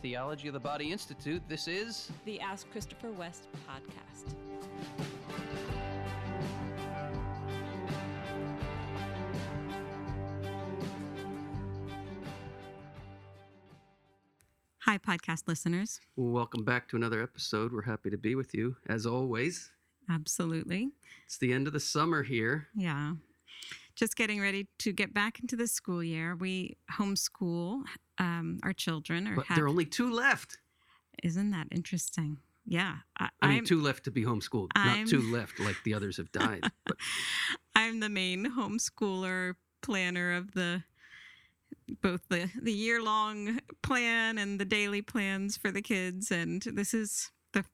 Theology of the Body Institute. This is the Ask Christopher West podcast. Hi, podcast listeners. Welcome back to another episode. We're happy to be with you, as always. Absolutely. It's the end of the summer here. Yeah. Just getting ready to get back into the school year. We homeschool um, our children. Or But have, there are only two left. Isn't that interesting? Yeah. I, I mean, I'm, two left to be homeschooled, not I'm- two left like the others have died. But I'm the main homeschooler planner of the both the the year long plan and the daily plans for the kids and this is the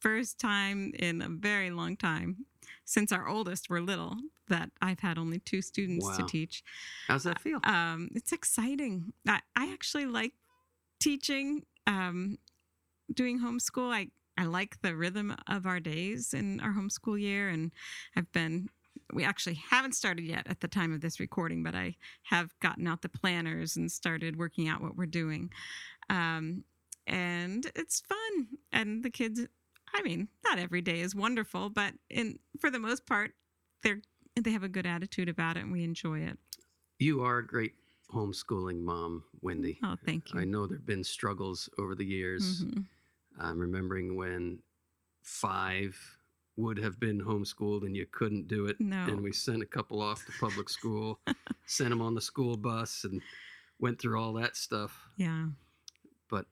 first time in a very long time since our oldest were little that I've had only two students to teach. how's that feel? Um, it's exciting. I, I actually like teaching, um, doing homeschool. I, I like the rhythm of our days in our homeschool year. And I've been, we actually haven't started yet at the time of this recording, but I have gotten out the planners and started working out what we're doing. Um, and it's fun. And the kids, I mean, not every day is wonderful, but in for the most part, they're they have a good attitude about it and we enjoy it. You are a great homeschooling mom, Wendy. Oh, thank you. I know there have been struggles over the years. Mhm. I'm remembering when five would have been homeschooled and you couldn't do it. No. And we sent a couple off to public school, sent them on the school bus, and went through all that stuff. Yeah. But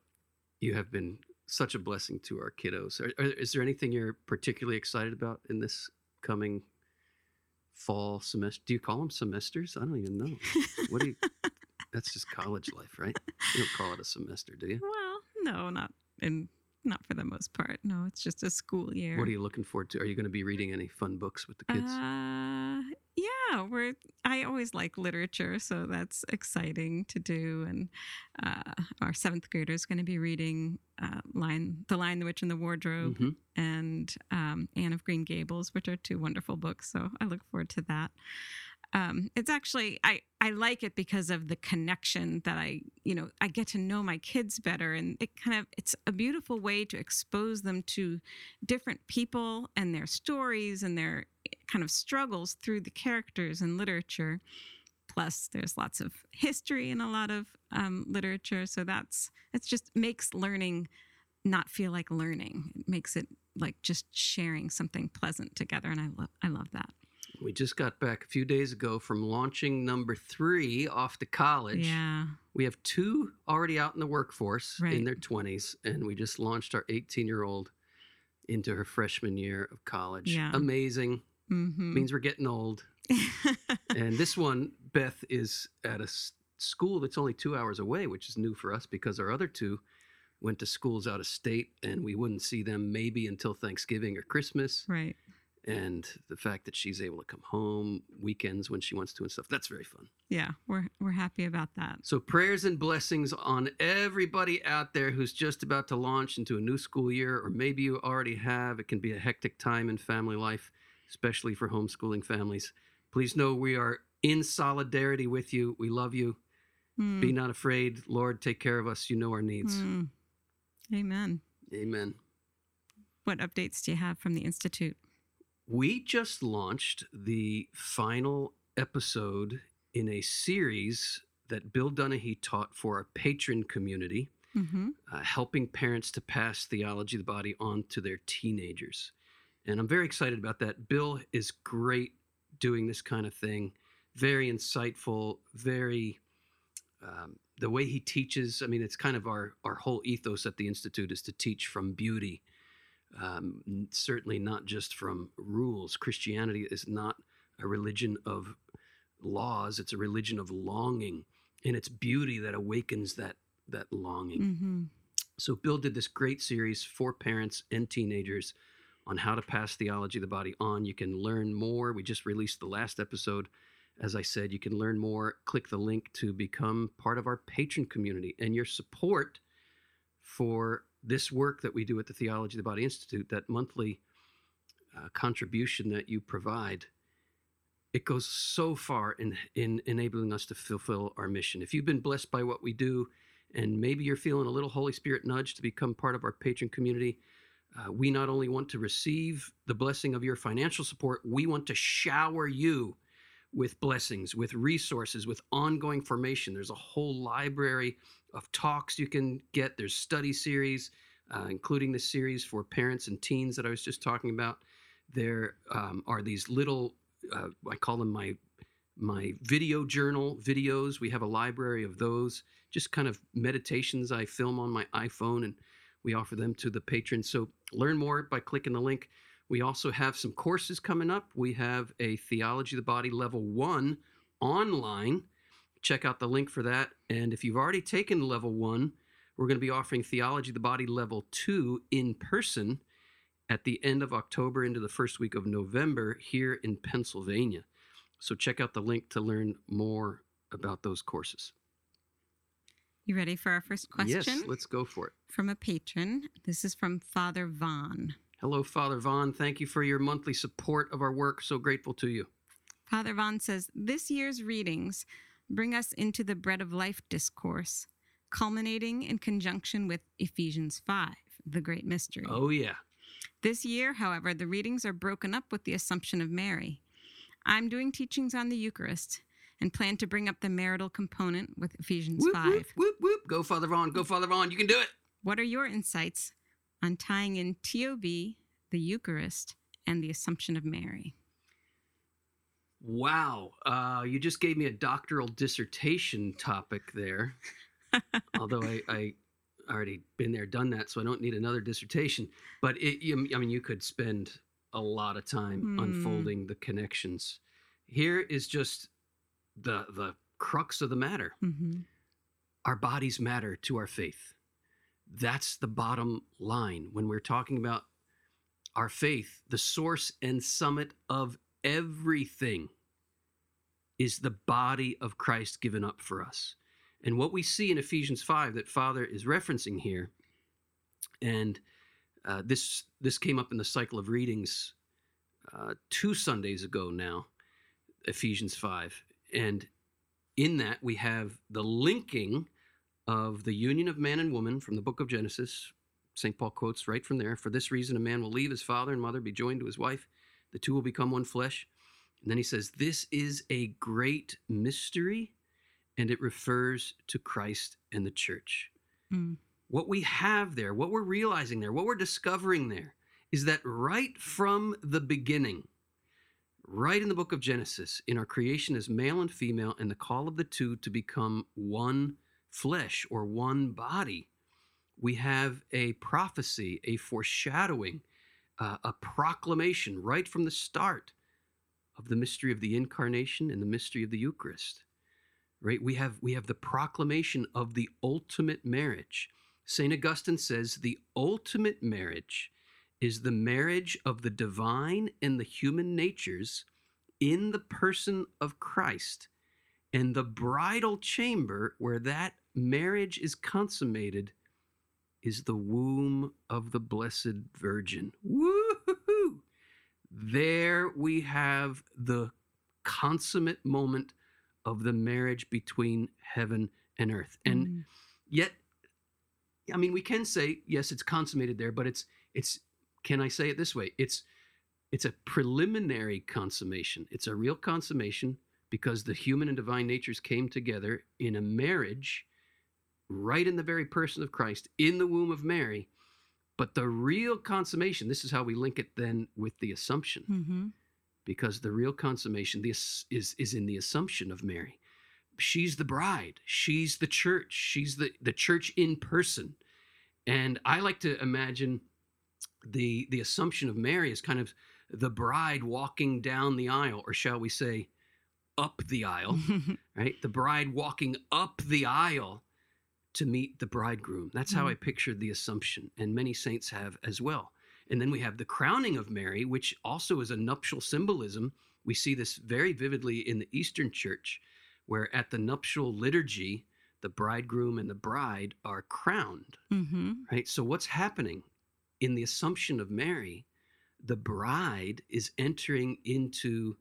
you have been such a blessing to our kiddos. Are, are- is there anything you're particularly excited about in this coming fall semester? Do you call them semesters? I don't even know. What do you? That's just college life, right? You don't call it a semester, do you? Well, no, not and not for the most part. No, it's just a school year. What are you looking forward to? Are you going to be reading any fun books with the kids? Uh, yeah, we're. I always like literature, so that's exciting to do. And uh, our seventh grader is going to be reading uh, "Lion, the Lion, the Witch, and the Wardrobe" Mhm. and um, Anne of Green Gables, which are two wonderful books. So I look forward to that. Um, it's actually I I like it because of the connection that I you know I get to know my kids better, and it kind of it's a beautiful way to expose them to different people and their stories and their kind of struggles through the characters in literature. Plus, there's lots of history in a lot of um, literature, so that's it. Just makes learning not feel like learning. It makes it like just sharing something pleasant together, and I love I love that. We just got back a few days ago from launching number three off to college. Yeah, We have two already out in the workforce in their 20s, and we just launched our 18 year old into her freshman year of college. Yeah. Amazing. Hmm Means we're getting old. and this one, Beth, is at a s- school that's only two hours away, which is new for us because our other two went to schools out of state and we wouldn't see them maybe until Thanksgiving or Christmas. right. And the fact that she's able to come home weekends when she wants to and stuff, that's very fun. Yeah, we're we're happy about that. So, prayers and blessings on everybody out there who's just about to launch into a new school year, or maybe you already have. It can be a hectic time in family life, especially for homeschooling families. Please know we are in solidarity with you. We love you. Mm, Be not afraid. Lord, take care of us. You know our needs. mm. Amen. Amen. What updates do you have from the institute? We just launched the final episode in a series that Bill Donaghy taught for our patron community. Mm-hmm. uh, helping parents to pass theology of the body on to their teenagers. And I'm very excited about that. Bill is great doing this kind of thing, very insightful, very. Um, the way he teaches, I mean, it's kind of our, our whole ethos at the Institute is to teach from beauty, um, certainly not just from rules. Christianity is not a religion of laws, it's a religion of longing. And it's beauty that awakens that that longing. Mm-hmm. So Bill did this great series for parents and teenagers on how to pass theology of the body on. You can learn more. We just released the last episode. As I said, you can learn more. Click the link to become part of our patron community and your support for this work that we do at the Theology of the Body Institute, that monthly uh, contribution that you provide. It goes so far in, in enabling us to fulfill our mission. If you've been blessed by what we do, and maybe you're feeling a little Holy Spirit nudge to become part of our patron community, uh, we not only want to receive the blessing of your financial support, we want to shower you with blessings, with resources, with ongoing formation. There's a whole library of talks you can get. There's study series, uh, including the series for parents and teens that I was just talking about. There um, are these little, uh, I call them my my video journal videos. We have a library of those, just kind of meditations I film on my iPhone, and we offer them to the patrons. So learn more by clicking the link. We also have some courses coming up. We have a Theology of the Body Level 1 online. Check out the link for that. And if you've already taken Level 1, we're going to be offering Theology of the Body Level 2 in person at the end of October into the first week of November here in Pennsylvania. So check out the link to learn more about those courses. You ready for our first question? Yes, let's go for it. From a patron. This is from Father Vaughn. Hello, Father Vaughn. Thank you for your monthly support of our work. So grateful to you. Father Vaughn says this year's readings bring us into the bread of life discourse, culminating in conjunction with Ephesians 5, the great mystery. Oh, yeah. This year, however, the readings are broken up with the Assumption of Mary. I'm doing teachings on the Eucharist and plan to bring up the marital component with Ephesians Whoop, 5. whoop, whoop, whoop. Go, Father Vaughn. Go, Father Vaughn. You can do it. What are your insights on tying in TOB, the Eucharist, and the Assumption of Mary? Wow. Uh, you just gave me a doctoral dissertation topic there. Although I, I already been there, done that, so I don't need another dissertation. But it, you- I mean, you could spend a lot of time Hmm. unfolding the connections. Here is just the the crux of the matter. hmm Our bodies matter to our faith. That's the bottom line when we're talking about our faith. The source and summit of everything is the body of Christ given up for us. And what we see in Ephesians 5 that Father is referencing here, and uh, this this came up in the cycle of readings uh, two Sundays ago now, Ephesians 5. And in that we have the linking of the union of man and woman from the book of Genesis. St. Paul quotes right from there For this reason, a man will leave his father and mother, be joined to his wife. The two will become one flesh. And then he says, This is a great mystery, and it refers to Christ and the church. Mm. What we have there, what we're realizing there, what we're discovering there, is that right from the beginning, right in the book of Genesis, in our creation as male and female, and the call of the two to become one flesh or one body, we have a prophecy, a foreshadowing, uh, a proclamation right from the start of the mystery of the incarnation and the mystery of the Eucharist. Right? We have we have the proclamation of the ultimate marriage. St. Augustine says the ultimate marriage is the marriage of the divine and the human natures in the person of Christ. And the bridal chamber where that marriage is consummated is the womb of the Blessed Virgin. Woo-hoo-hoo! There we have the consummate moment of the marriage between heaven and earth. And Mm. yet i mean we can say yes it's consummated there but it's it's can i say it this way it's it's a preliminary consummation it's a real consummation because the human and divine natures came together in a marriage right in the very person of christ in the womb of mary but the real consummation this is how we link it then with the assumption hmm because the real consummation this is is in the assumption of Mary. She's the bride. She's the church. She's the the church in person. And I like to imagine the the assumption of Mary is kind of the bride walking down the aisle or shall we say up the aisle, right? The bride walking up the aisle to meet the bridegroom. That's how Mm. I pictured the assumption and many saints have as well. And then we have the crowning of Mary, which also is a nuptial symbolism. We see this very vividly in the Eastern Church, where at the nuptial liturgy, the bridegroom and the bride are crowned, hmm right? So, what's happening in the Assumption of Mary? The bride is entering into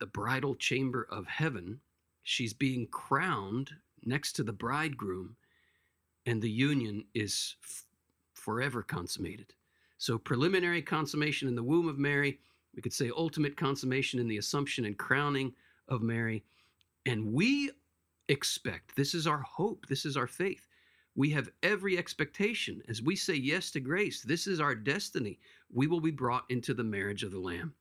the bridal chamber of heaven. She's being crowned next to the bridegroom. and the union is f- forever consummated. So, preliminary consummation in the womb of Mary, we could say ultimate consummation in the assumption and crowning of Mary. And we expect, this is our hope, this is our faith. We have every expectation as we say yes to grace. This is our destiny. We will be brought into the marriage of the Lamb.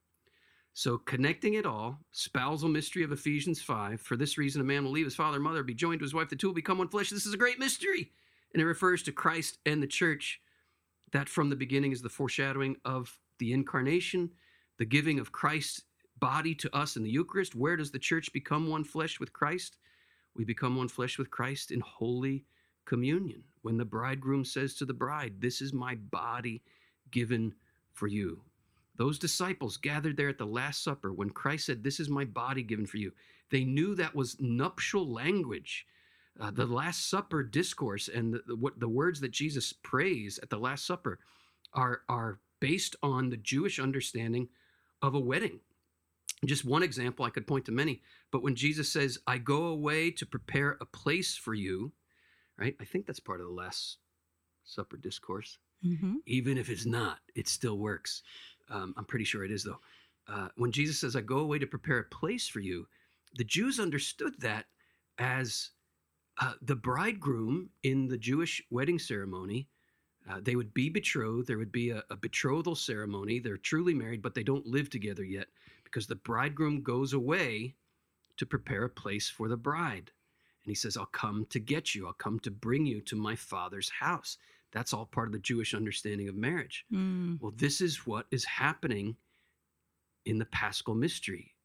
So, connecting it all, spousal mystery of Ephesians 5. For this reason, a man will leave his father and mother, be joined to his wife, the two will become one flesh. This is a great mystery. And it refers to Christ and the church. That from the beginning is the foreshadowing of the incarnation, the giving of Christ's body to us in the Eucharist. Where does the church become one flesh with Christ? We become one flesh with Christ in holy communion. When the bridegroom says to the bride, This is my body given for you. Those disciples gathered there at the Last Supper when Christ said, This is my body given for you. They knew that was nuptial language. Uh, the Last Supper discourse and the, the, what the words that Jesus prays at the Last Supper are, are based on the Jewish understanding of a wedding. Just one example, I could point to many, but when Jesus says, I go away to prepare a place for you, right? I think that's part of the Last Supper discourse. Mm-hmm. Even if it's not, it still works. Um, I'm pretty sure it is, though. Uh, when Jesus says, I go away to prepare a place for you, the Jews understood that as uh, the bridegroom in the Jewish wedding ceremony. Uh, they would be betrothed. There would be a, a betrothal ceremony. They're truly married, but they don't live together yet because the bridegroom goes away to prepare a place for the bride. And he says, I'll come to get you. I'll come to bring you to my father's house. That's all part of the Jewish understanding of marriage. Mm. Well, this is what is happening in the paschal mystery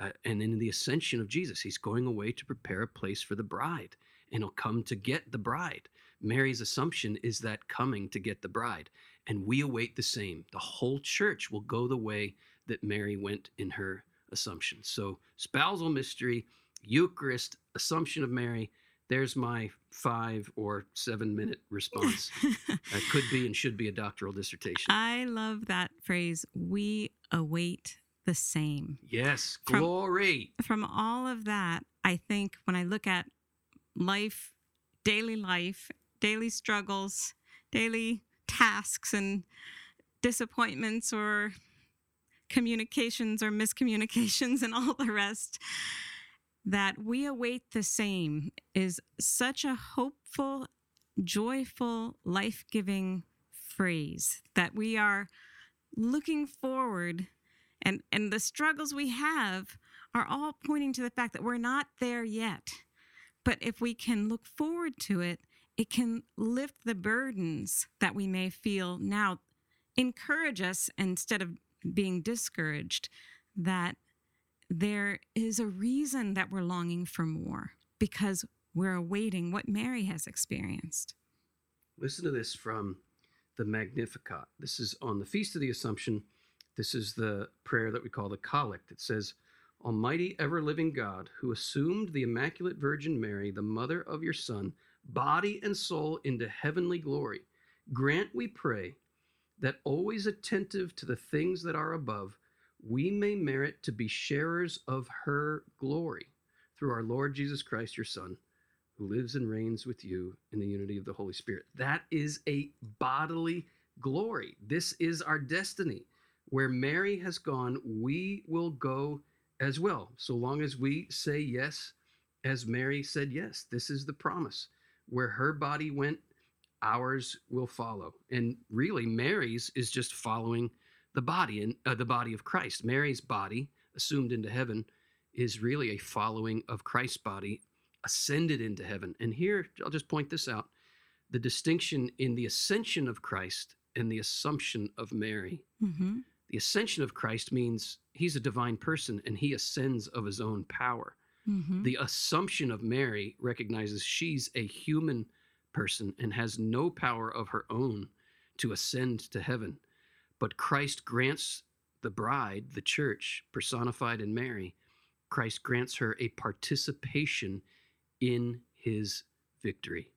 uh, and in the ascension of Jesus. He's going away to prepare a place for the bride, and he'll come to get the bride. Mary's assumption is that coming to get the bride, and we await the same. The whole church will go the way that Mary went in her assumption. So, spousal mystery, Eucharist, assumption of Mary. There's my five or seven minute response. That could be and should be a doctoral dissertation. I love that phrase. We await the same. Yes, From- glory. From all of that, I think when I look at life, daily life, daily struggles, daily tasks, and disappointments or communications or miscommunications and all the rest, that we await the same is such a hopeful, joyful, life giving phrase that we are looking forward and and the struggles we have are all pointing to the fact that we're not there yet. But if we can look forward to it it can lift the burdens that we may feel now. Encourage us instead of being discouraged that there is a reason that we're longing for more because we're awaiting what Mary has experienced. Listen to this from the Magnificat. This is on the Feast of the Assumption. This is the prayer that we call the Collect. It says, Almighty ever living God, who assumed the Immaculate Virgin Mary, the mother of your Son, body and soul into heavenly glory, grant, we pray, that always attentive to the things that are above, we may merit to be sharers of her glory through our Lord Jesus Christ, your Son, who lives and reigns with you in the unity of the Holy Spirit. That is a bodily glory. This is our destiny. Where Mary has gone, we will go as well, so long as we say yes, as Mary said yes. This is the promise. Where her body went, ours will follow. And really, Mary's is just following the body and uh, the body of Christ. Mary's body, assumed into heaven, is really a following of Christ's body ascended into heaven. And here, I'll just point this out the distinction in the ascension of Christ and the assumption of Mary. Mm-hmm. The ascension of Christ means he's a divine person and he ascends of his own power. Mm-hmm. The assumption of Mary recognizes she's a human person and has no power of her own to ascend to heaven. But Christ grants the bride, the church, personified in Mary, Christ grants her a participation in his victory.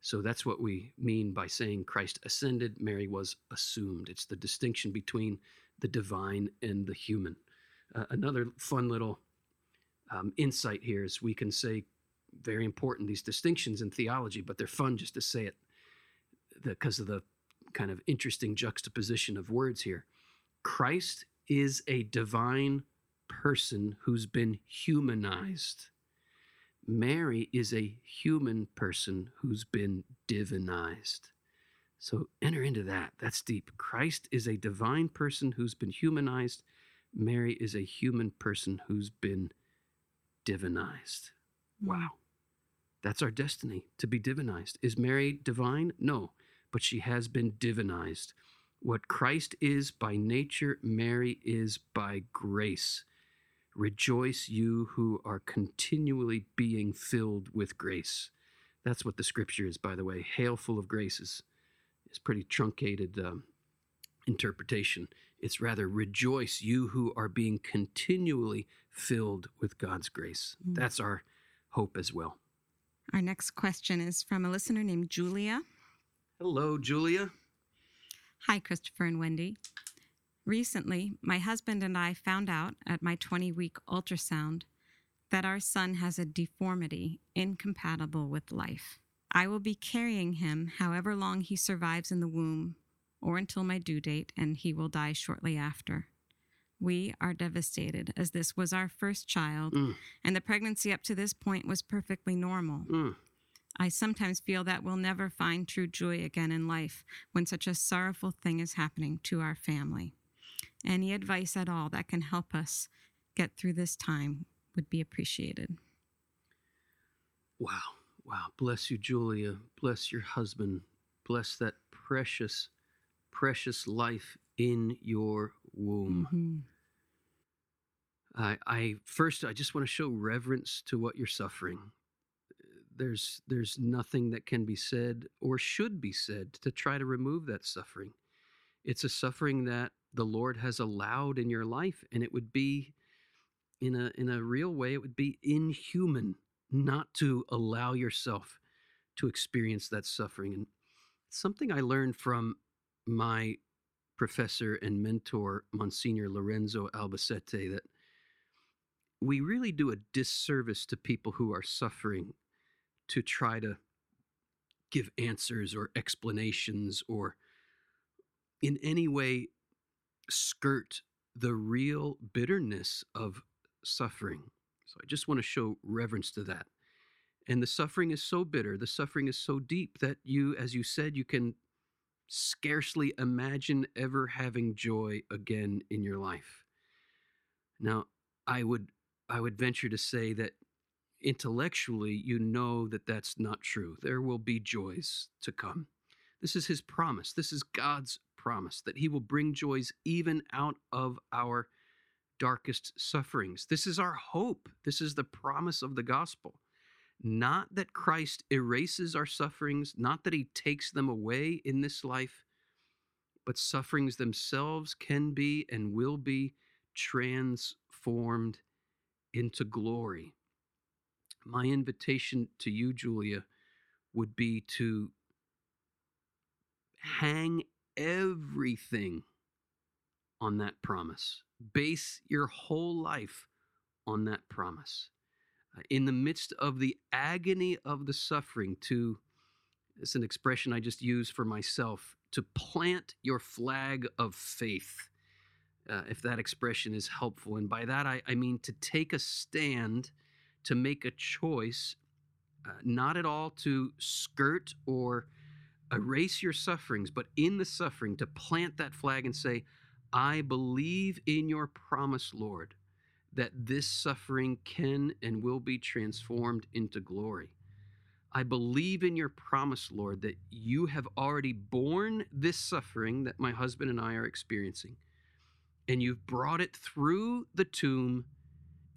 So that's what we mean by saying Christ ascended, Mary was assumed. It's the distinction between the divine and the human. Uh, another fun little um, insight here is we can say very important, these distinctions in theology, but they're fun just to say it because of the kind of interesting juxtaposition of words here. Christ is a divine person who's been humanized. Mary is a human person who's been divinized. So enter into that. That's deep. Christ is a divine person who's been humanized. Mary is a human person who's been divinized. Mm. Wow. That's our destiny to be divinized. Is Mary divine? No, but she has been divinized. What Christ is by nature, Mary is by grace. Rejoice, you who are continually being filled with grace. That's what the scripture is, by the way. Hail full of graces is pretty truncated um, interpretation. It's rather rejoice, you who are being continually filled with God's grace. Mm. That's our hope as well. Our next question is from a listener named Julia. Hello, Julia. Hi, Christopher and Wendy. Recently, my husband and I found out at my 20 week ultrasound that our son has a deformity incompatible with life. I will be carrying him however long he survives in the womb or until my due date, and he will die shortly after. We are devastated as this was our first child, Mm. and the pregnancy up to this point was perfectly normal. Mm. I sometimes feel that we'll never find true joy again in life when such a sorrowful thing is happening to our family. Any advice at all that can help us get through this time would be appreciated. Wow. Wow. Bless you, Julia. Bless your husband. Bless that precious, precious life in your womb. Mhm. I, I first, I just want to show reverence to what you're suffering. There's, there's nothing that can be said or should be said to try to remove that suffering. It's a suffering that the Lord has allowed in your life, and it would be, in a, in a real way, it would be inhuman not to allow yourself to experience that suffering. And something I learned from my professor and mentor, Monsignor Lorenzo Albacete, that we really do a disservice to people who are suffering to try to give answers or explanations or in any way skirt the real bitterness of suffering. So I just want to show reverence to that. And the suffering is so bitter, the suffering is so deep that you, as you said, you can scarcely imagine ever having joy again in your life. Now, I would I would venture to say that intellectually you know that that's not true. There will be joys to come. This is his promise. This is God's promise that he will bring joys even out of our darkest sufferings. This is our hope. This is the promise of the gospel. Not that Christ erases our sufferings, not that he takes them away in this life, but sufferings themselves can be and will be transformed into glory. My invitation to you, Julia, would be to hang everything on that promise. Base your whole life on that promise. Uh, in the midst of the agony of the suffering, to, it's an expression I just use for myself, to plant your flag of faith, uh, if that expression is helpful. And by that, I, I mean to take a stand, to make a choice, uh, not at all to skirt or erase your sufferings, but in the suffering, to plant that flag and say, I believe in your promise, Lord, that this suffering can and will be transformed into glory. I believe in your promise, Lord, that you have already borne this suffering that my husband and I are experiencing, and you've brought it through the tomb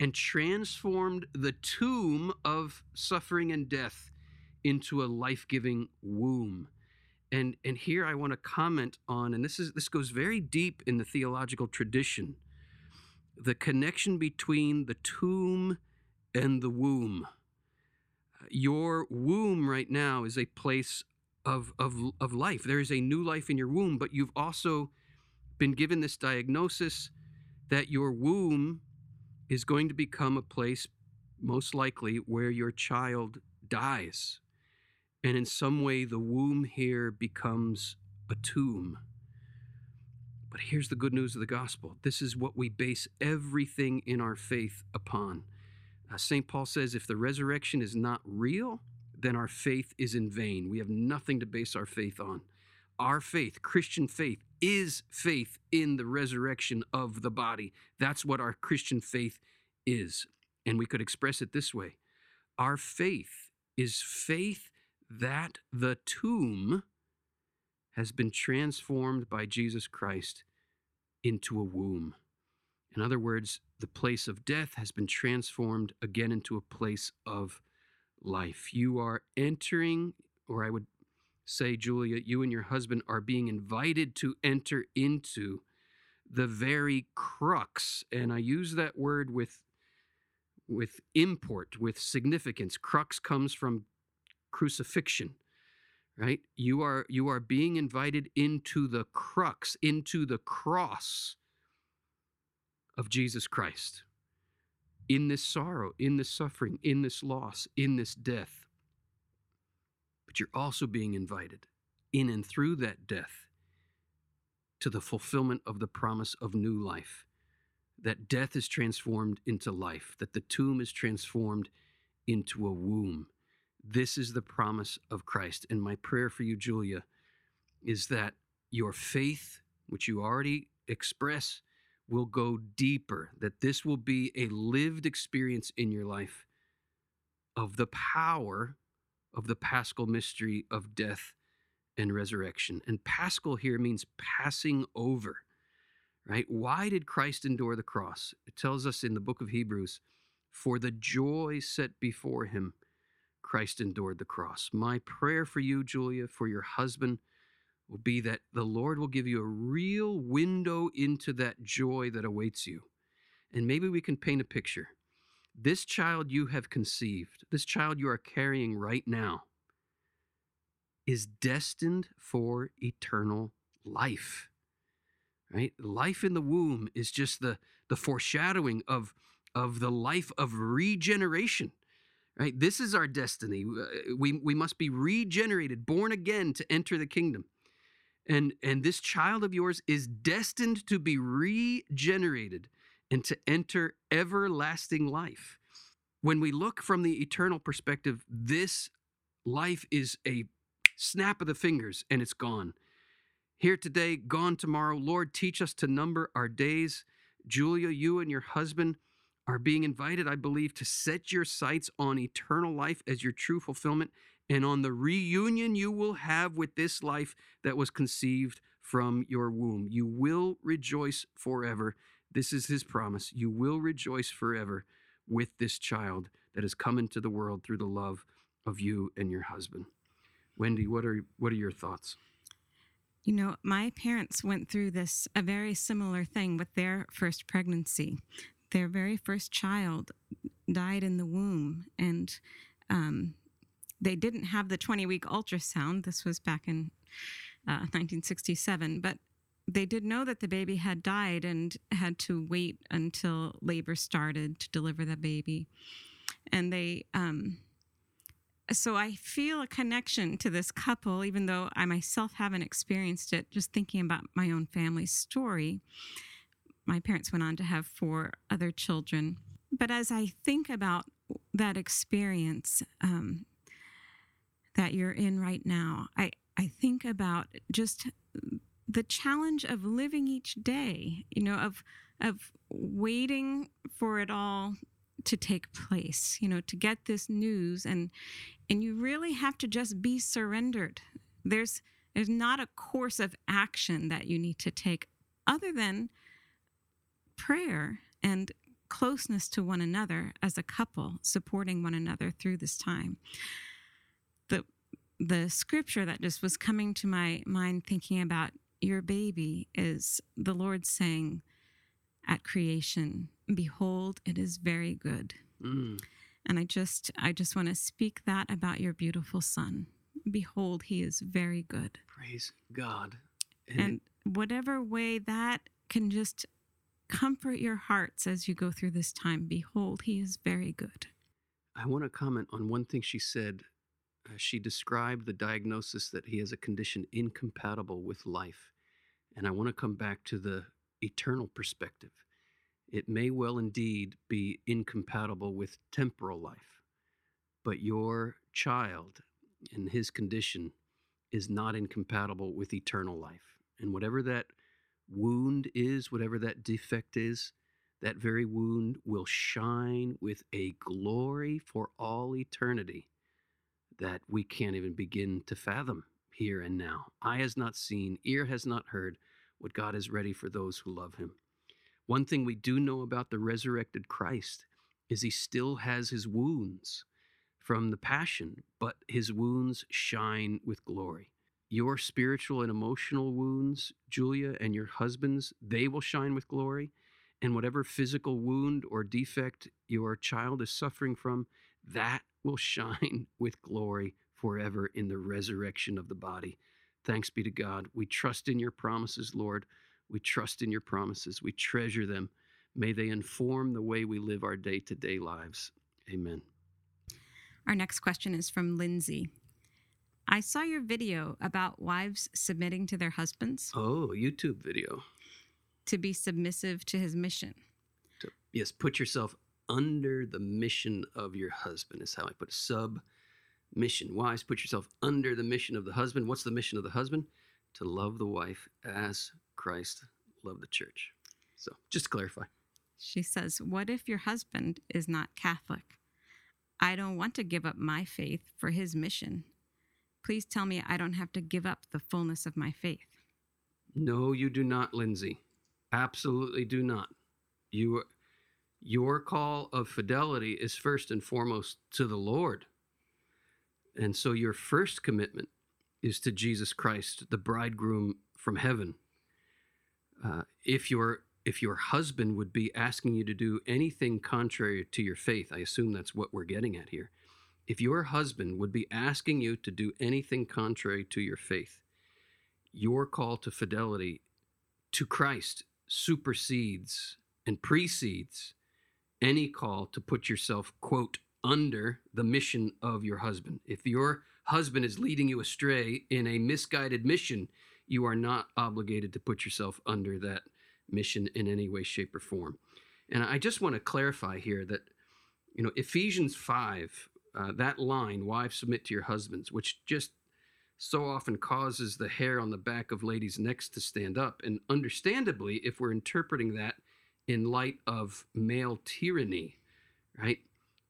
and transformed the tomb of suffering and death into a life giving womb and and here I want to comment on, and this is this goes very deep in the theological tradition, the connection between the tomb and the womb. Your womb right now is a place of of of life. There is a new life in your womb, but you've also been given this diagnosis that your womb is going to become a place most likely where your child dies. And in some way, the womb here becomes a tomb. But here's the good news of the gospel this is what we base everything in our faith upon. Uh, St. Paul says if the resurrection is not real, then our faith is in vain. We have nothing to base our faith on. Our faith, Christian faith, is faith in the resurrection of the body. That's what our Christian faith is. And we could express it this way Our faith is faith that the tomb has been transformed by Jesus Christ into a womb. In other words, the place of death has been transformed again into a place of life. You are entering, or I would say, Julia, you and your husband are being invited to enter into the very crux, and I use that word with with import, with significance. Crux comes from crucifixion, right? You are you are being invited into the crux, into the cross of Jesus Christ. In this sorrow, in this suffering, in this loss, in this death. But you're also being invited in and through that death to the fulfillment of the promise of new life. That death is transformed into life, that the tomb is transformed into a womb. This is the promise of Christ. And my prayer for you, Julia, is that your faith, which you already express, will go deeper, that this will be a lived experience in your life of the power of the paschal mystery of death and resurrection. And paschal here means passing over, right? Why did Christ endure the cross? It tells us in the book of Hebrews, for the joy set before him, Christ endured the cross. My prayer for you, Julia, for your husband, will be that the Lord will give you a real window into that joy that awaits you. And maybe we can paint a picture. This child you have conceived, this child you are carrying right now, is destined for eternal life. Right? Life in the womb is just the, the foreshadowing of, of the life of regeneration. Right? This is our destiny. Uh, we, we must be regenerated, born again to enter the kingdom. And, and this child of yours is destined to be regenerated and to enter everlasting life. When we look from the eternal perspective, this life is a snap of the fingers and it's gone. Here today, gone tomorrow. Lord, teach us to number our days. Julia, you and your husband are being invited, I believe, to set your sights on eternal life as your true fulfillment and on the reunion you will have with this life that was conceived from your womb. You will rejoice forever. This is his promise. You will rejoice forever with this child that has come into the world through the love of you and your husband. Wendy, what are what are your thoughts? You know, my parents went through this a very similar thing with their first pregnancy. Their very first child died in the womb, and um, they didn't have the 20 week ultrasound. This was back in uh, 1967, but they did know that the baby had died and had to wait until labor started to deliver the baby. And they, um, so I feel a connection to this couple, even though I myself haven't experienced it, just thinking about my own family story. My parents went on to have four other children. But as I think about that experience, um, that you're in right now, I, I think about just the challenge of living each day, you know, of of waiting for it all to take place, you know, to get this news and and you really have to just be surrendered. There's there's not a course of action that you need to take other than prayer and closeness to one another as a couple, supporting one another through this time the the scripture that just was coming to my mind thinking about your baby is the Lord saying at creation, behold, it is very good. Mm. And I just I just want to speak that about your beautiful son. Behold, he is very good. Praise God. And, and whatever way that can just comfort your hearts as you go through this time, behold, he is very good. I want to comment on one thing she said. Uh, she described the diagnosis that he has a condition incompatible with life. And I want to come back to the eternal perspective. It may well indeed be incompatible with temporal life, but your child and his condition is not incompatible with eternal life. And whatever that wound is, whatever that defect is, that very wound will shine with a glory for all eternity that we can't even begin to fathom here and now. Eye has not seen, ear has not heard what God is ready for those who love him. One thing we do know about the resurrected Christ is he still has his wounds from the passion, but his wounds shine with glory. Your spiritual and emotional wounds, Julia, and your husband's, they will shine with glory. And whatever physical wound or defect your child is suffering from, that will shine with glory forever in the resurrection of the body. Thanks be to God. We trust in your promises, Lord. We trust in your promises. We treasure them. May they inform the way we live our day to day lives. Amen. Our next question is from Lindsay. I saw your video about wives submitting to their husbands Oh, YouTube video. to be submissive to his mission. To, yes, put yourself under the mission of your husband, is how I put it. Sub mission. Wives, put yourself under the mission of the husband. What's the mission of the husband? To love the wife as Christ loved the church. So, just to clarify. She says, What if your husband is not Catholic? I don't want to give up my faith for his mission. Please tell me I don't have to give up the fullness of my faith. No, you do not, Lindsay. Absolutely do not. You, your call of fidelity is first and foremost to the Lord. And so your first commitment is to Jesus Christ, the bridegroom from heaven. Uh, if your if your husband would be asking you to do anything contrary to your faith, I assume that's what we're getting at here. If your husband would be asking you to do anything contrary to your faith, your call to fidelity to Christ supersedes and precedes any call to put yourself, quote, under the mission of your husband. If your husband is leading you astray in a misguided mission, you are not obligated to put yourself under that mission in any way, shape, or form. And I just want to clarify here that, you know, Ephesians 5, uh, that line, wives submit to your husbands, which just so often causes the hair on the back of ladies' necks to stand up. And understandably, if we're interpreting that in light of male tyranny, right?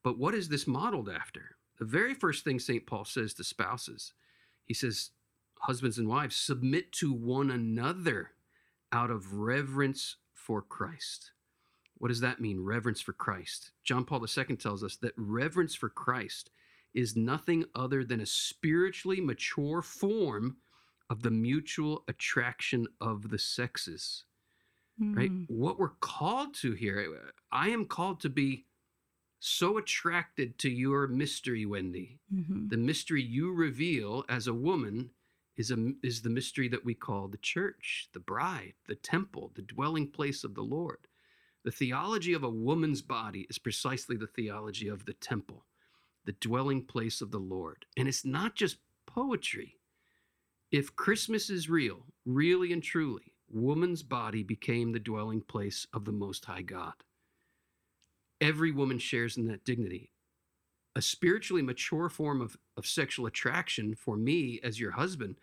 But what is this modeled after? The very first thing St. Paul says to spouses, he says, Husbands and wives, submit to one another out of reverence for Christ. What does that mean, reverence for Christ? John Paul II tells us that reverence for Christ is nothing other than a spiritually mature form of the mutual attraction of the sexes. Right? Mm. What we're called to here, I am called to be so attracted to your mystery, Wendy. Mhm. The mystery you reveal as a woman is a is the mystery that we call the church, the bride, the temple, the dwelling place of the Lord. The theology of a woman's body is precisely the theology of the temple, the dwelling place of the Lord. And it's not just poetry. If Christmas is real, really and truly, woman's body became the dwelling place of the Most High God. Every woman shares in that dignity. A spiritually mature form of, of sexual attraction for me as your husband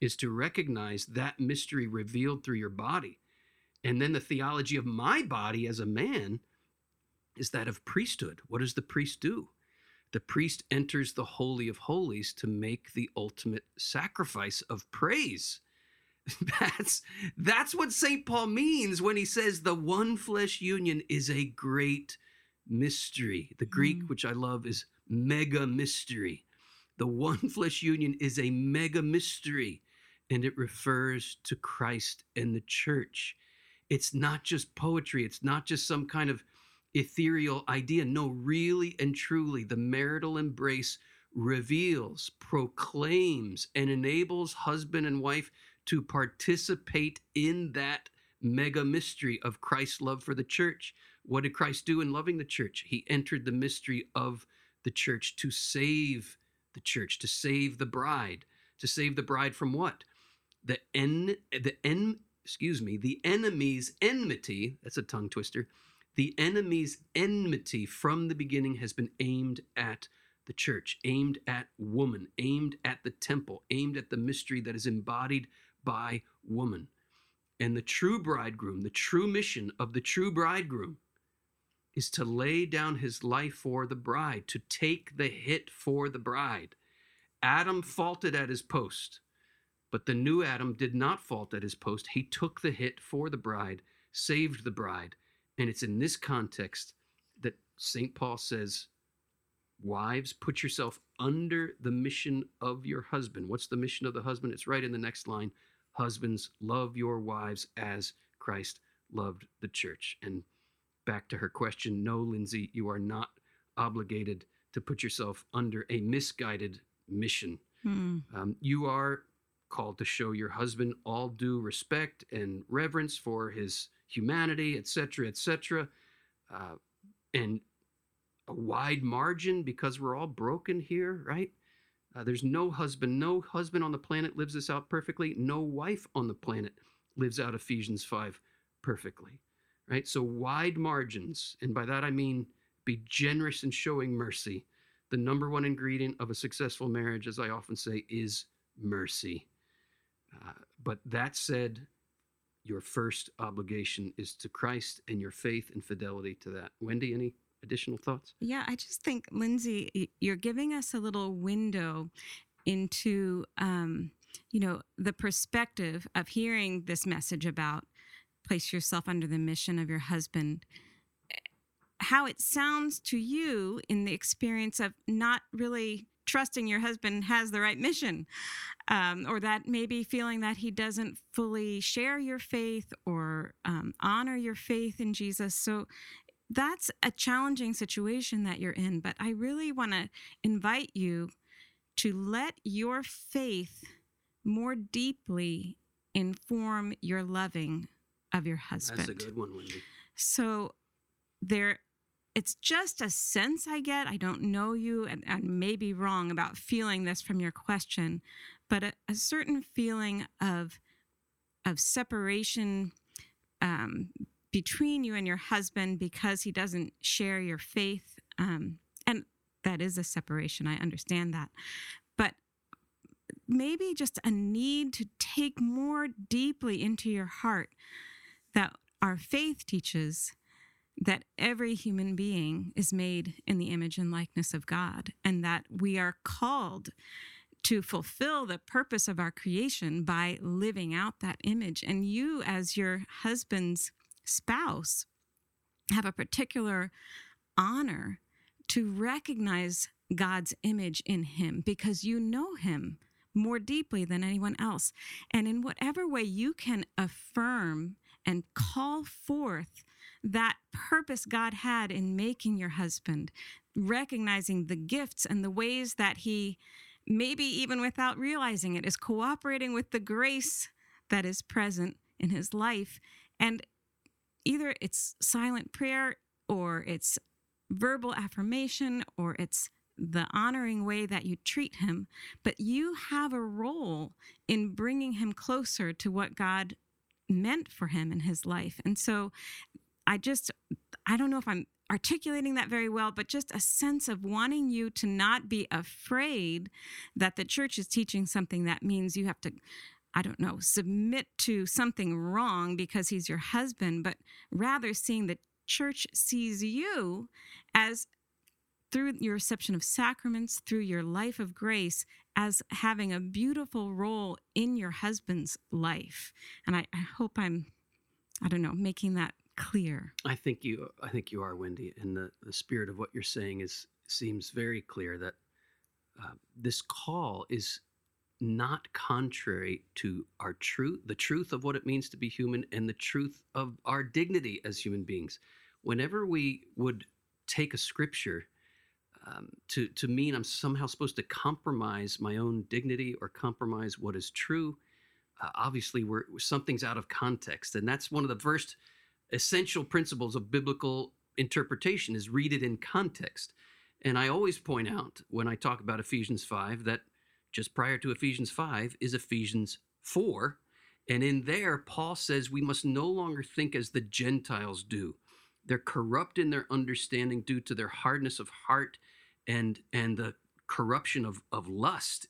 is to recognize that mystery revealed through your body. And then the theology of my body as a man is that of priesthood. What does the priest do? The priest enters the Holy of Holies to make the ultimate sacrifice of praise. That's that's what St. Paul means when he says the one flesh union is a great mystery. The Greek, Mm. which I love, is mega mystery. The one flesh union is a mega mystery, and it refers to Christ and the church. It's not just poetry, it's not just some kind of ethereal idea. No, really and truly, the marital embrace reveals, proclaims, and enables husband and wife to participate in that mega mystery of Christ's love for the church. What did Christ do in loving the church? He entered the mystery of the church to save the church, to save the bride, to save the bride from what? The en the en excuse me, the enemy's enmity, that's a tongue twister. The enemy's enmity from the beginning has been aimed at the church, aimed at woman, aimed at the temple, aimed at the mystery that is embodied by woman. And the true bridegroom, the true mission of the true bridegroom is to lay down his life for the bride, to take the hit for the bride. Adam faulted at his post, but the new Adam did not fault at his post. He took the hit for the bride, saved the bride. And it's in this context that St. Paul says, Wives, put yourself under the mission of your husband. What's the mission of the husband? It's right in the next line Husbands, love your wives as Christ loved the church. And back to her question no, Lindsay, you are not obligated to put yourself under a misguided mission. Hmm. Um, you are called to show your husband all due respect and reverence for his humanity, etc., etc., uh, and a wide margin because we're all broken here, right? Uh, there's no husband, no husband on the planet lives this out perfectly. No wife on the planet lives out Ephesians 5 perfectly, right? So wide margins, and by that I mean be generous in showing mercy. The number one ingredient of a successful marriage, as I often say, is mercy. Uh, but that said, your first obligation is to Christ and your faith and fidelity to that. Wendy, any additional thoughts? Yeah, I just think, Lindsay, you're giving us a little window into, um, you know, the perspective of hearing this message about place yourself under the mission of your husband. How it sounds to you in the experience of not really trusting your husband has the right mission, um, or that maybe feeling that he doesn't fully share your faith or um, honor your faith in Jesus. So that's a challenging situation that you're in, but I really want to invite you to let your faith more deeply inform your loving of your husband. That's a good one, Wendy. So there it's just a sense I get. I don't know you and I may be wrong about feeling this from your question, but a, a certain feeling of of separation um, between you and your husband because he doesn't share your faith. Um, and that is a separation. I understand that. But maybe just a need to take more deeply into your heart that our faith teaches that every human being is made in the image and likeness of God, and that we are called to fulfill the purpose of our creation by living out that image. And you, as your husband's spouse, have a particular honor to recognize God's image in him because you know him more deeply than anyone else. And in whatever way you can affirm and call forth that purpose God had in making your husband, recognizing the gifts and the ways that he, maybe even without realizing it, is cooperating with the grace that is present in his life. And either it's silent prayer or it's verbal affirmation or it's the honoring way that you treat him, but you have a role in bringing him closer to what God meant for him in his life. And so I just, I don't know if I'm articulating that very well, but just a sense of wanting you to not be afraid that the church is teaching something that means you have to, I don't know, submit to something wrong because he's your husband, but rather seeing the church sees you as through your reception of sacraments, through your life of grace, as having a beautiful role in your husband's life. And I, I hope I'm, I don't know, making that clear. I think you I think you are, Wendy, and the, the spirit of what you're saying is seems very clear that uh, this call is not contrary to our truth, the truth of what it means to be human, and the truth of our dignity as human beings. Whenever we would take a scripture um, to to mean I'm somehow supposed to compromise my own dignity or compromise what is true, uh, obviously we're something's out of context, and that's one of the first essential principles of biblical interpretation is read it in context. And I always point out when I talk about Ephesians 5 that just prior to Ephesians 5 is Ephesians 4. And in there, Paul says we must no longer think as the Gentiles do. They're corrupt in their understanding due to their hardness of heart and, and the corruption of, of lust.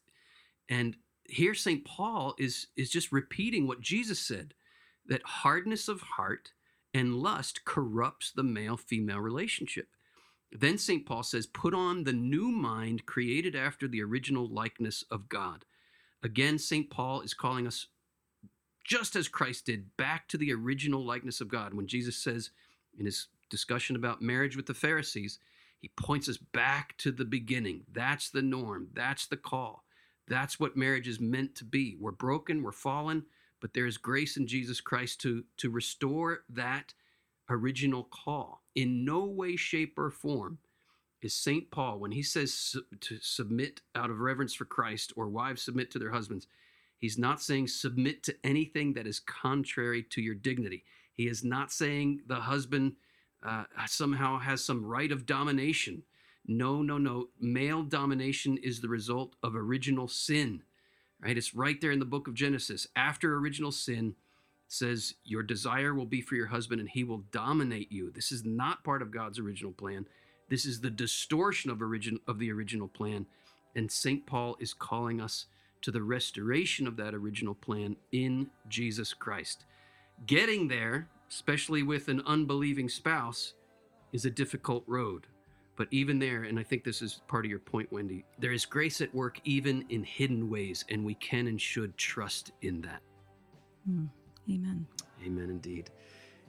And here St. Paul is, is just repeating what Jesus said that hardness of heart and lust corrupts the male female relationship. Then St. Paul says, Put on the new mind created after the original likeness of God. Again, St. Paul is calling us, just as Christ did, back to the original likeness of God. When Jesus says in his discussion about marriage with the Pharisees, he points us back to the beginning. That's the norm, that's the call. That's what marriage is meant to be. We're broken, we're fallen, but there is grace in Jesus Christ to, to restore that original call. In no way, shape, or form is St. Paul, when he says to submit out of reverence for Christ or wives submit to their husbands, he's not saying submit to anything that is contrary to your dignity. He is not saying the husband uh, somehow has some right of domination. No, no, no. Male domination is the result of original sin, right? It's right there in the book of Genesis. After original sin, says your desire will be for your husband and he will dominate you. This is not part of God's original plan. This is the distortion of origin of the original plan. And St. Paul is calling us to the restoration of that original plan in Jesus Christ. Getting there, especially with an unbelieving spouse, is a difficult road. But even there, and I think this is part of your point, Wendy, there is grace at work even in hidden ways, and we can and should trust in that. Mm. Amen. Amen indeed.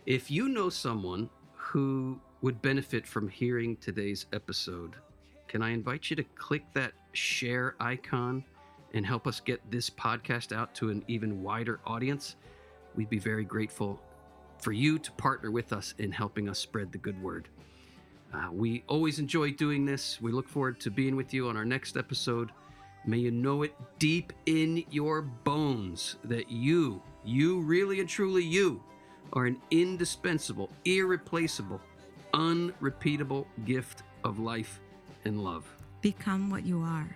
If you know someone who would benefit from hearing today's episode, can I invite you to click that share icon and help us get this podcast out to an even wider audience? We'd be very grateful for you to partner with us in helping us spread the good word. Uh, we always enjoy doing this. We look forward to being with you on our next episode. May you know it deep in your bones that you, you really and truly you, are an indispensable, irreplaceable, unrepeatable gift of life and love. Become what you are.